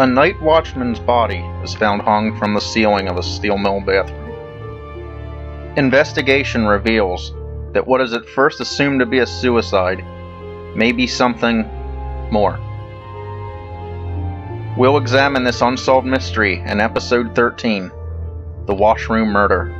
A night watchman's body is found hung from the ceiling of a steel mill bathroom. Investigation reveals that what is at first assumed to be a suicide may be something more. We'll examine this unsolved mystery in episode 13 The Washroom Murder.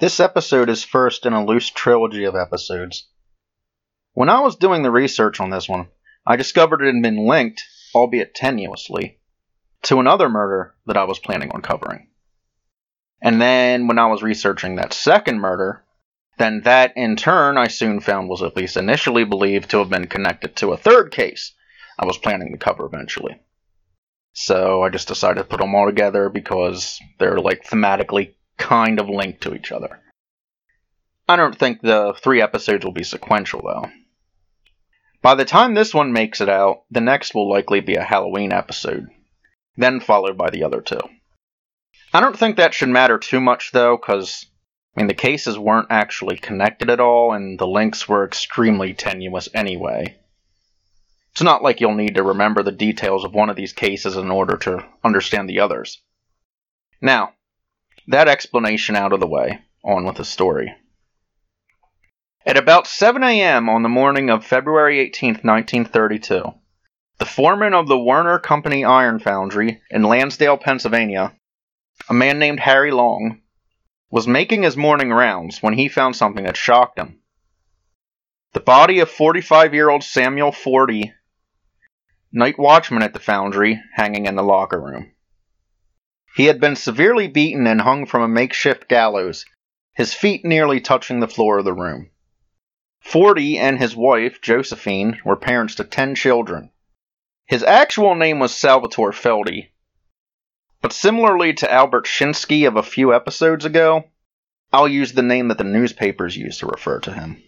This episode is first in a loose trilogy of episodes. When I was doing the research on this one, I discovered it had been linked, albeit tenuously, to another murder that I was planning on covering. And then when I was researching that second murder, then that in turn I soon found was at least initially believed to have been connected to a third case I was planning to cover eventually. So I just decided to put them all together because they're like thematically kind of linked to each other. I don't think the three episodes will be sequential, though. By the time this one makes it out, the next will likely be a Halloween episode, then followed by the other two. I don't think that should matter too much, though, because, I mean, the cases weren't actually connected at all, and the links were extremely tenuous anyway. It's not like you'll need to remember the details of one of these cases in order to understand the others. Now, that explanation out of the way, on with the story. At about 7 a.m. on the morning of February 18, 1932, the foreman of the Werner Company Iron Foundry in Lansdale, Pennsylvania, a man named Harry Long, was making his morning rounds when he found something that shocked him. The body of 45 year old Samuel Forty, night watchman at the foundry, hanging in the locker room. He had been severely beaten and hung from a makeshift gallows, his feet nearly touching the floor of the room. Forty and his wife, Josephine, were parents to ten children. His actual name was Salvatore Feldy, but similarly to Albert Shinsky of a few episodes ago, I'll use the name that the newspapers use to refer to him.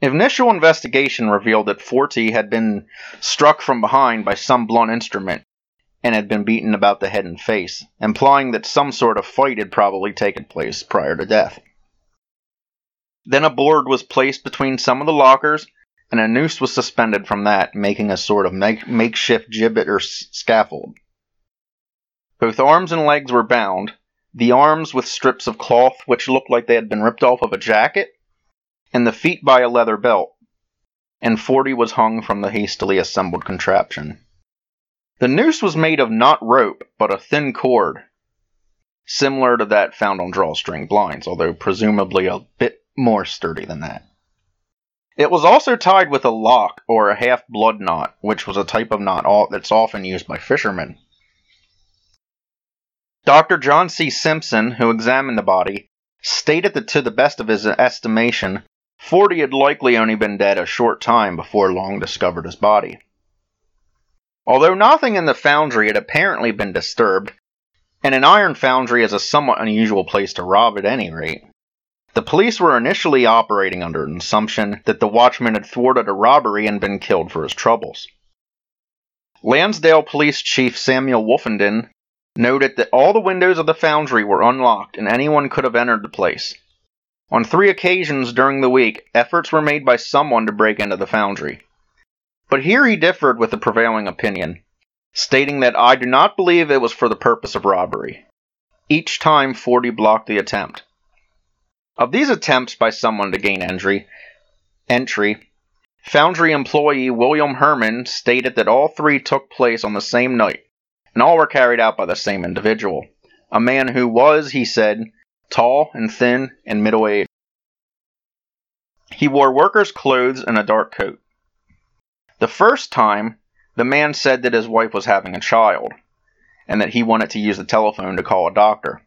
Initial investigation revealed that Forty had been struck from behind by some blunt instrument and had been beaten about the head and face, implying that some sort of fight had probably taken place prior to death. Then a board was placed between some of the lockers, and a noose was suspended from that, making a sort of make- makeshift gibbet or s- scaffold. Both arms and legs were bound, the arms with strips of cloth which looked like they had been ripped off of a jacket, and the feet by a leather belt, and Forty was hung from the hastily assembled contraption. The noose was made of not rope, but a thin cord, similar to that found on drawstring blinds, although presumably a bit more sturdy than that. It was also tied with a lock or a half blood knot, which was a type of knot that's often used by fishermen. Dr. John C. Simpson, who examined the body, stated that to the best of his estimation, Forty had likely only been dead a short time before Long discovered his body. Although nothing in the foundry had apparently been disturbed, and an iron foundry is a somewhat unusual place to rob at any rate, the police were initially operating under an assumption that the watchman had thwarted a robbery and been killed for his troubles. Lansdale Police Chief Samuel Wolfenden noted that all the windows of the foundry were unlocked and anyone could have entered the place. On three occasions during the week, efforts were made by someone to break into the foundry. But here he differed with the prevailing opinion, stating that I do not believe it was for the purpose of robbery. Each time Forty blocked the attempt. Of these attempts by someone to gain entry, entry, Foundry employee William Herman stated that all three took place on the same night, and all were carried out by the same individual, a man who was, he said, tall and thin and middle aged. He wore worker's clothes and a dark coat. The first time, the man said that his wife was having a child, and that he wanted to use the telephone to call a doctor.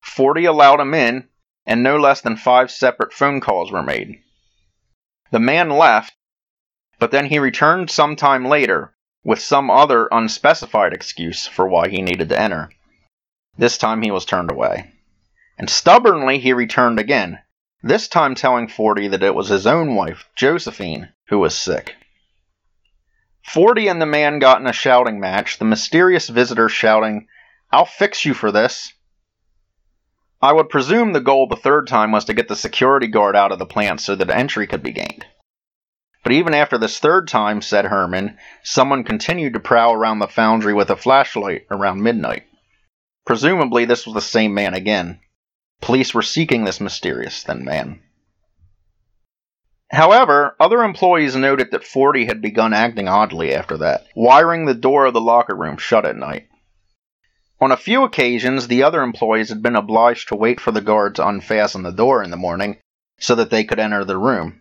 Forty allowed him in, and no less than five separate phone calls were made. The man left, but then he returned some time later with some other unspecified excuse for why he needed to enter. This time he was turned away. And stubbornly he returned again, this time telling Forty that it was his own wife, Josephine, who was sick. Forty and the man got in a shouting match, the mysterious visitor shouting, I'll fix you for this. I would presume the goal the third time was to get the security guard out of the plant so that entry could be gained. But even after this third time, said Herman, someone continued to prowl around the foundry with a flashlight around midnight. Presumably, this was the same man again. Police were seeking this mysterious thin man. However, other employees noted that Forty had begun acting oddly after that, wiring the door of the locker room shut at night. On a few occasions, the other employees had been obliged to wait for the guard to unfasten the door in the morning so that they could enter the room.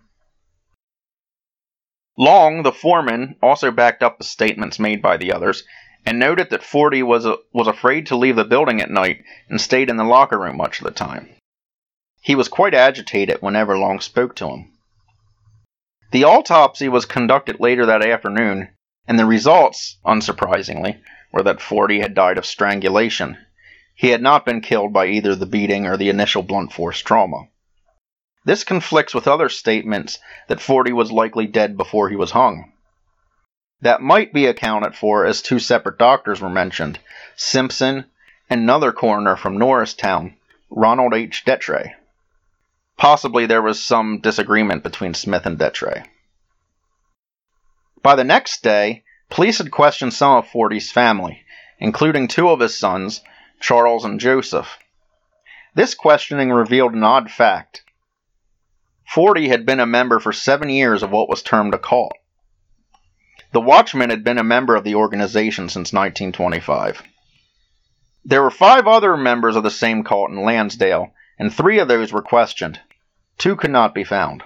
Long, the foreman, also backed up the statements made by the others and noted that Forty was, a, was afraid to leave the building at night and stayed in the locker room much of the time. He was quite agitated whenever Long spoke to him. The autopsy was conducted later that afternoon, and the results, unsurprisingly, were that Forty had died of strangulation. He had not been killed by either the beating or the initial blunt force trauma. This conflicts with other statements that Forty was likely dead before he was hung. That might be accounted for as two separate doctors were mentioned Simpson and another coroner from Norristown, Ronald H. Detre. Possibly there was some disagreement between Smith and Detre. By the next day, Police had questioned some of Forty's family, including two of his sons, Charles and Joseph. This questioning revealed an odd fact. Forty had been a member for seven years of what was termed a cult. The Watchman had been a member of the organization since 1925. There were five other members of the same cult in Lansdale, and three of those were questioned. Two could not be found.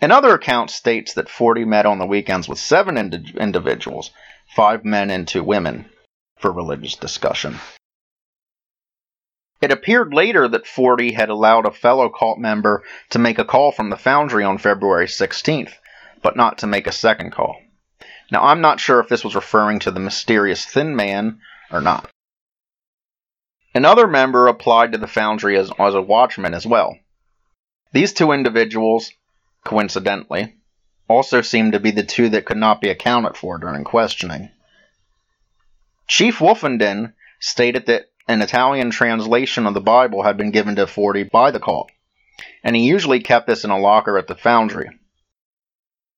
Another account states that Forty met on the weekends with seven indi- individuals, five men and two women, for religious discussion. It appeared later that Forty had allowed a fellow cult member to make a call from the foundry on February 16th, but not to make a second call. Now, I'm not sure if this was referring to the mysterious thin man or not. Another member applied to the foundry as, as a watchman as well. These two individuals coincidentally, also seemed to be the two that could not be accounted for during questioning. Chief Wolfenden stated that an Italian translation of the Bible had been given to Forty by the cult, and he usually kept this in a locker at the foundry.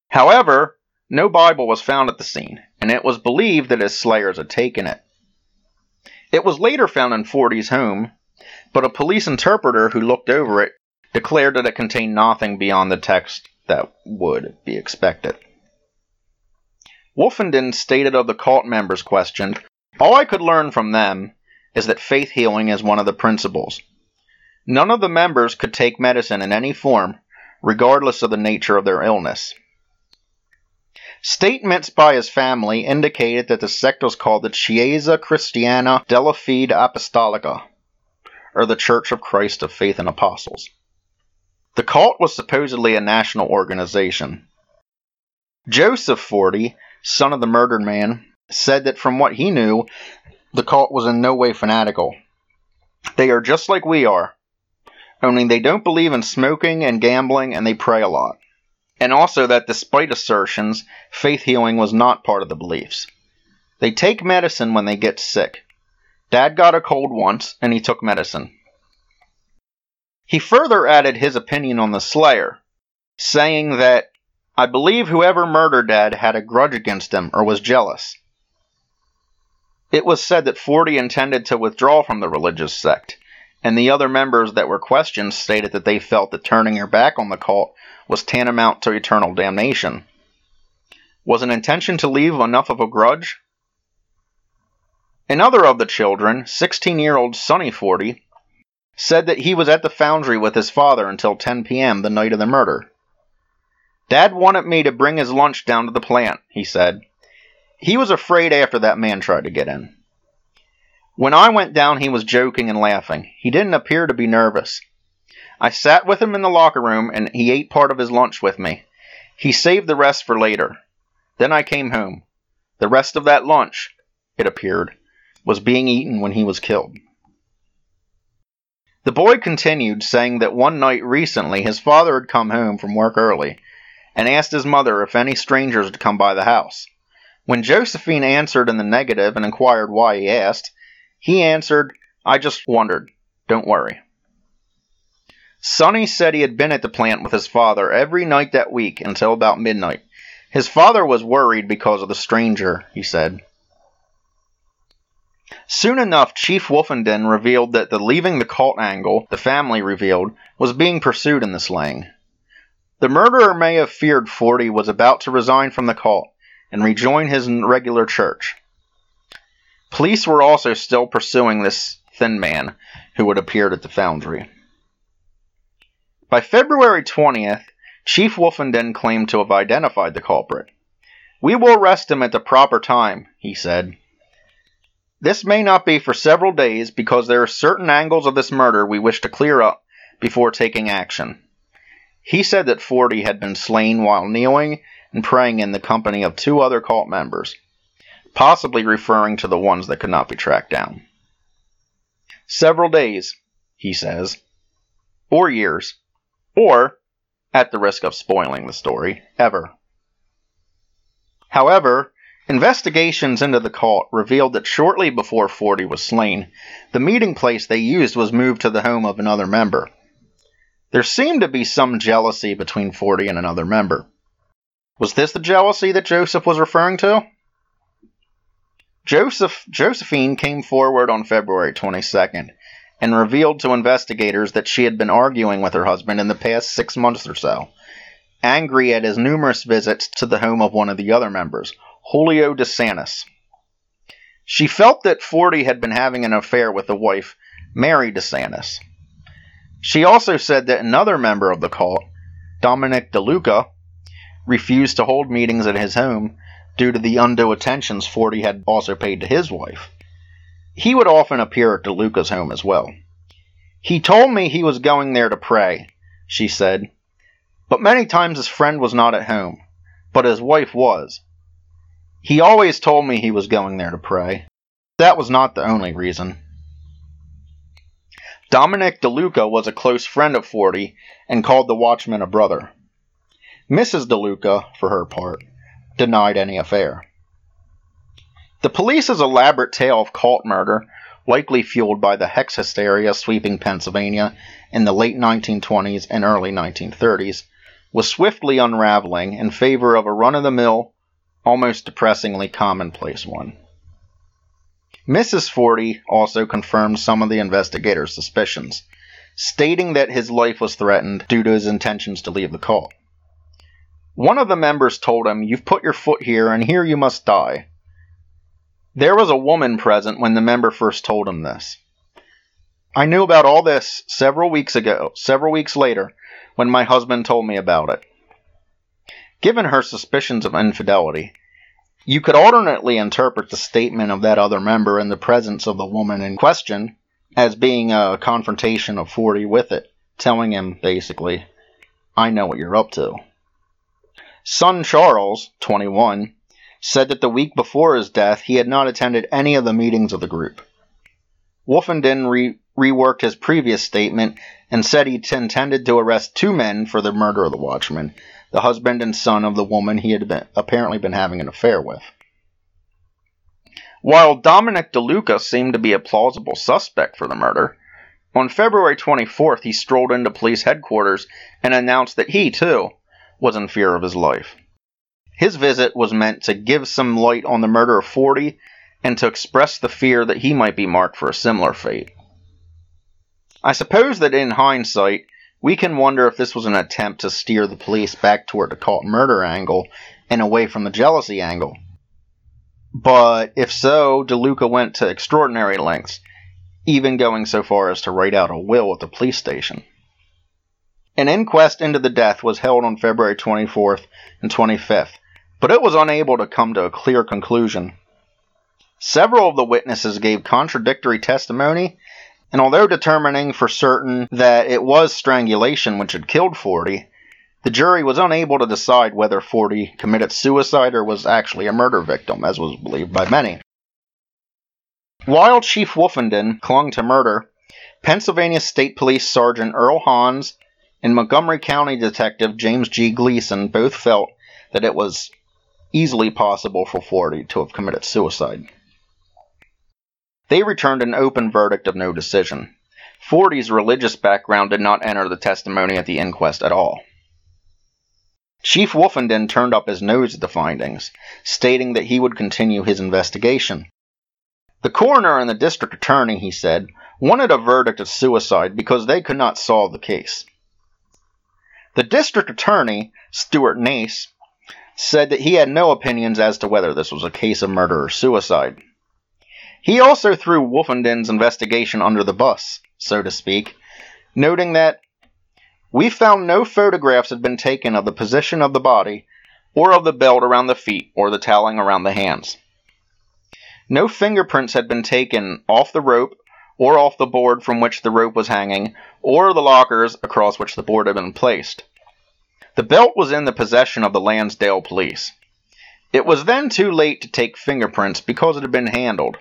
However, no Bible was found at the scene, and it was believed that his slayers had taken it. It was later found in Forty's home, but a police interpreter who looked over it declared that it contained nothing beyond the text that would be expected. Wolfenden stated of the cult members questioned, All I could learn from them is that faith healing is one of the principles. None of the members could take medicine in any form, regardless of the nature of their illness. Statements by his family indicated that the sect was called the Chiesa Cristiana della Fede Apostolica, or the Church of Christ of Faith and Apostles. The cult was supposedly a national organization. Joseph Forty, son of the murdered man, said that from what he knew, the cult was in no way fanatical. They are just like we are, only they don't believe in smoking and gambling and they pray a lot. And also that despite assertions, faith healing was not part of the beliefs. They take medicine when they get sick. Dad got a cold once and he took medicine. He further added his opinion on the slayer, saying that, I believe whoever murdered Dad had a grudge against him or was jealous. It was said that Forty intended to withdraw from the religious sect, and the other members that were questioned stated that they felt that turning your back on the cult was tantamount to eternal damnation. Was an intention to leave enough of a grudge? Another of the children, 16 year old Sonny Forty, said that he was at the foundry with his father until 10 p.m. the night of the murder. Dad wanted me to bring his lunch down to the plant, he said. He was afraid after that man tried to get in. When I went down, he was joking and laughing. He didn't appear to be nervous. I sat with him in the locker room and he ate part of his lunch with me. He saved the rest for later. Then I came home. The rest of that lunch, it appeared, was being eaten when he was killed. The boy continued, saying that one night recently his father had come home from work early and asked his mother if any strangers had come by the house. When Josephine answered in the negative and inquired why he asked, he answered, I just wondered. Don't worry. Sonny said he had been at the plant with his father every night that week until about midnight. His father was worried because of the stranger, he said. Soon enough, Chief Wolfenden revealed that the leaving the cult angle, the family revealed, was being pursued in the slaying. The murderer may have feared Forty was about to resign from the cult and rejoin his regular church. Police were also still pursuing this thin man who had appeared at the foundry. By February 20th, Chief Wolfenden claimed to have identified the culprit. We will arrest him at the proper time, he said. This may not be for several days because there are certain angles of this murder we wish to clear up before taking action. He said that Forty had been slain while kneeling and praying in the company of two other cult members possibly referring to the ones that could not be tracked down. Several days, he says, or years, or, at the risk of spoiling the story, ever. However, investigations into the cult revealed that shortly before Forty was slain, the meeting place they used was moved to the home of another member. There seemed to be some jealousy between Forty and another member. Was this the jealousy that Joseph was referring to? Joseph, Josephine came forward on February 22nd and revealed to investigators that she had been arguing with her husband in the past six months or so, angry at his numerous visits to the home of one of the other members, Julio DeSantis. She felt that Forty had been having an affair with the wife, Mary DeSantis. She also said that another member of the cult, Dominic DeLuca, refused to hold meetings at his home due to the undue attentions Forty had also paid to his wife. He would often appear at DeLuca's home as well. He told me he was going there to pray, she said, but many times his friend was not at home, but his wife was. He always told me he was going there to pray. That was not the only reason. Dominic DeLuca was a close friend of Forty and called the watchman a brother. Mrs. DeLuca, for her part, denied any affair. The police's elaborate tale of cult murder, likely fueled by the hex hysteria sweeping Pennsylvania in the late 1920s and early 1930s, was swiftly unraveling in favor of a run of the mill, almost depressingly commonplace one. Mrs. Forty also confirmed some of the investigators' suspicions, stating that his life was threatened due to his intentions to leave the cult. One of the members told him, You've put your foot here, and here you must die. There was a woman present when the member first told him this. I knew about all this several weeks ago, several weeks later, when my husband told me about it. Given her suspicions of infidelity, you could alternately interpret the statement of that other member in the presence of the woman in question as being a confrontation of Forty with it, telling him, basically, I know what you're up to. Son Charles, 21, said that the week before his death he had not attended any of the meetings of the group. Wolfenden re- reworked his previous statement and said he intended to arrest two men for the murder of the watchman, the husband and son of the woman he had been, apparently been having an affair with. While Dominic DeLuca seemed to be a plausible suspect for the murder, on February 24th he strolled into police headquarters and announced that he, too, was in fear of his life. His visit was meant to give some light on the murder of Forty and to express the fear that he might be marked for a similar fate. I suppose that in hindsight, we can wonder if this was an attempt to steer the police back toward the cult murder angle and away from the jealousy angle. But if so, DeLuca went to extraordinary lengths, even going so far as to write out a will at the police station. An inquest into the death was held on February 24th and 25th, but it was unable to come to a clear conclusion. Several of the witnesses gave contradictory testimony, and although determining for certain that it was strangulation which had killed Forty, the jury was unable to decide whether Forty committed suicide or was actually a murder victim, as was believed by many. While Chief Wolfenden clung to murder, Pennsylvania State Police Sergeant Earl Hans and Montgomery County Detective James G. Gleason both felt that it was easily possible for Forty to have committed suicide. They returned an open verdict of no decision. Forty's religious background did not enter the testimony at the inquest at all. Chief Wolfenden turned up his nose at the findings, stating that he would continue his investigation. The coroner and the district attorney, he said, wanted a verdict of suicide because they could not solve the case. The district attorney, Stuart Nace, said that he had no opinions as to whether this was a case of murder or suicide. He also threw Wolfenden's investigation under the bus, so to speak, noting that we found no photographs had been taken of the position of the body, or of the belt around the feet, or the toweling around the hands. No fingerprints had been taken off the rope, or off the board from which the rope was hanging, or the lockers across which the board had been placed. The belt was in the possession of the Lansdale police. It was then too late to take fingerprints because it had been handled.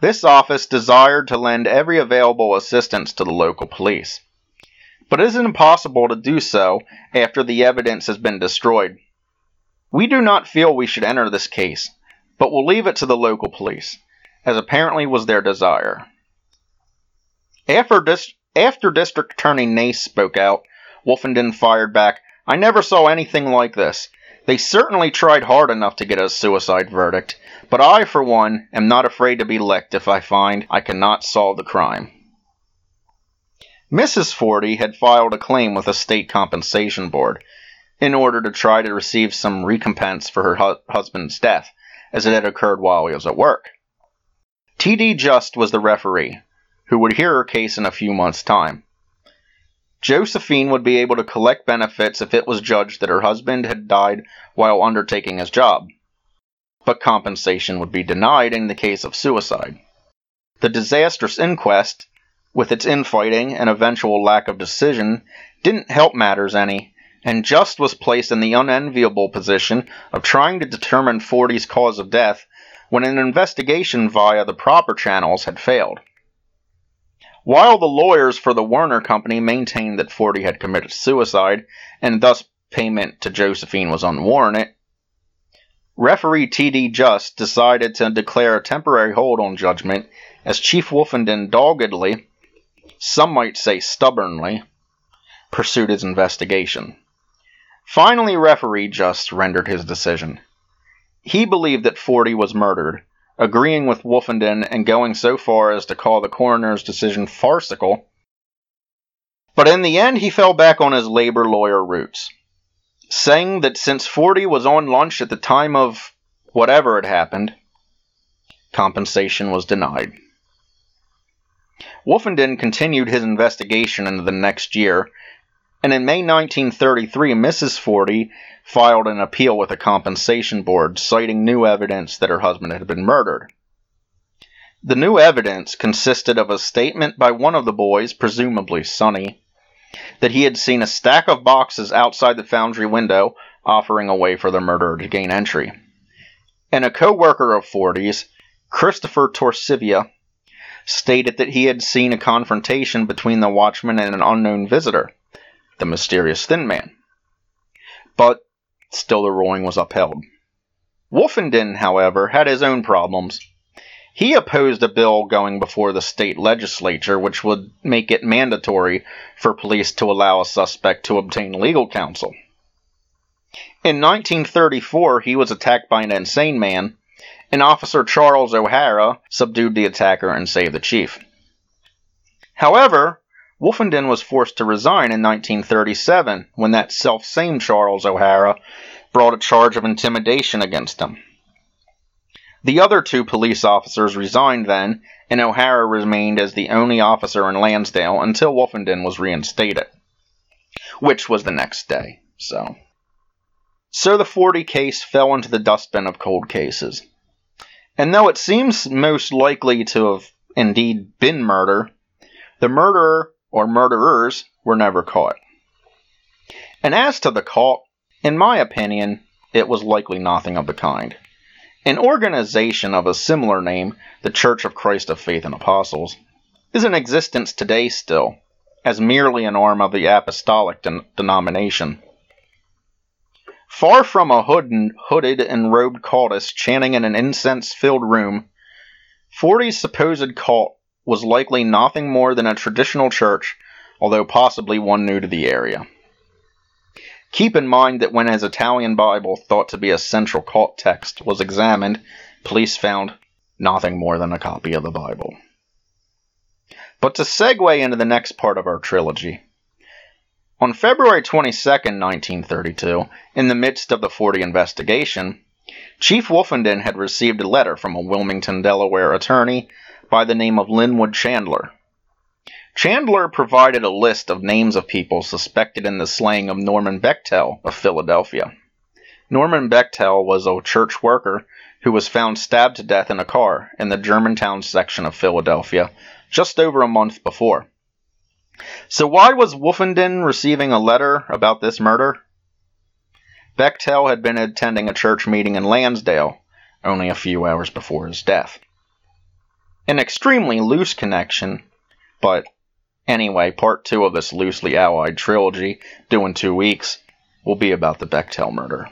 This office desired to lend every available assistance to the local police. But it is impossible to do so after the evidence has been destroyed. We do not feel we should enter this case, but will leave it to the local police, as apparently was their desire. After, after District Attorney Nace spoke out, Wolfenden fired back, I never saw anything like this. They certainly tried hard enough to get a suicide verdict, but I, for one, am not afraid to be licked if I find I cannot solve the crime. Mrs. Forty had filed a claim with the State Compensation Board in order to try to receive some recompense for her hu- husband's death, as it had occurred while he was at work. T.D. Just was the referee, who would hear her case in a few months' time. Josephine would be able to collect benefits if it was judged that her husband had died while undertaking his job. But compensation would be denied in the case of suicide. The disastrous inquest, with its infighting and eventual lack of decision, didn't help matters any, and Just was placed in the unenviable position of trying to determine Forty's cause of death when an investigation via the proper channels had failed. While the lawyers for the Werner Company maintained that Forty had committed suicide, and thus payment to Josephine was unwarranted, referee T.D. Just decided to declare a temporary hold on judgment as Chief Wolfenden doggedly, some might say stubbornly, pursued his investigation. Finally, referee Just rendered his decision. He believed that Forty was murdered, agreeing with Wolfenden and going so far as to call the coroner's decision farcical. But in the end, he fell back on his labor lawyer roots, saying that since Forty was on lunch at the time of whatever had happened, compensation was denied. Wolfenden continued his investigation into the next year, and in May 1933, Mrs. Forty filed an appeal with the compensation board, citing new evidence that her husband had been murdered. The new evidence consisted of a statement by one of the boys, presumably Sonny, that he had seen a stack of boxes outside the foundry window offering a way for the murderer to gain entry. And a co worker of Forty's, Christopher Torsivia, stated that he had seen a confrontation between the watchman and an unknown visitor, the mysterious thin man. But still the ruling was upheld. Wolfenden, however, had his own problems. He opposed a bill going before the state legislature which would make it mandatory for police to allow a suspect to obtain legal counsel. In 1934, he was attacked by an insane man, and Officer Charles O'Hara subdued the attacker and saved the chief. However, Wolfenden was forced to resign in 1937 when that self same Charles O'Hara brought a charge of intimidation against him. The other two police officers resigned then, and O'Hara remained as the only officer in Lansdale until Wolfenden was reinstated, which was the next day. So, so the Forty case fell into the dustbin of cold cases. And though it seems most likely to have indeed been murder, the murderer or murderers were never caught. And as to the cult, in my opinion, it was likely nothing of the kind. An organization of a similar name, the Church of Christ of Faith and Apostles, is in existence today still, as merely an arm of the apostolic den- denomination. Far from a hooded and robed cultist chanting in an incense filled room, Forty's supposed cult was likely nothing more than a traditional church, although possibly one new to the area. Keep in mind that when his Italian Bible, thought to be a central cult text, was examined, police found nothing more than a copy of the Bible. But to segue into the next part of our trilogy, on February 22, 1932, in the midst of the Forty investigation, Chief Wolfenden had received a letter from a Wilmington, Delaware attorney by the name of Linwood Chandler, Chandler provided a list of names of people suspected in the slaying of Norman Bechtel of Philadelphia. Norman Bechtel was a church worker who was found stabbed to death in a car in the Germantown section of Philadelphia just over a month before. So, why was Wolfenden receiving a letter about this murder? Bechtel had been attending a church meeting in Lansdale only a few hours before his death. An extremely loose connection, but Anyway, part two of this loosely allied trilogy, due in two weeks, will be about the Bechtel murder.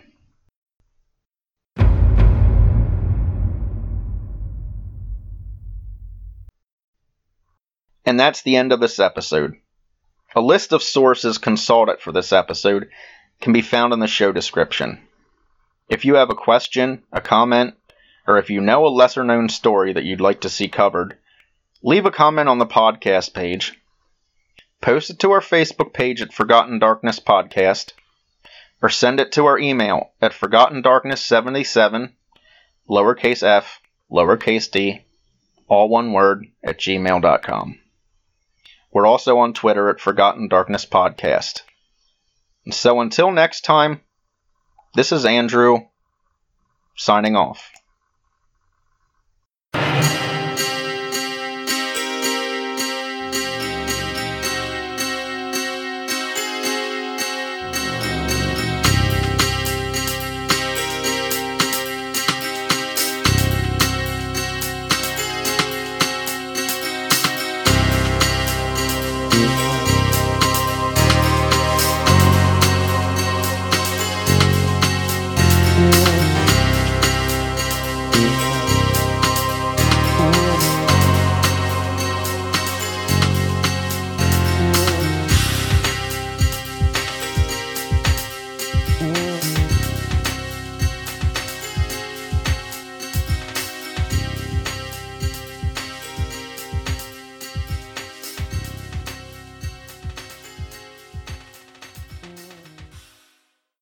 And that's the end of this episode. A list of sources consulted for this episode can be found in the show description. If you have a question, a comment, or if you know a lesser known story that you'd like to see covered, leave a comment on the podcast page post it to our Facebook page at Forgotten Darkness Podcast, or send it to our email at Forgotten Darkness 77 lowercase f, lowercase d, all one word, at gmail.com. We're also on Twitter at Forgotten Darkness Podcast. And so until next time, this is Andrew signing off.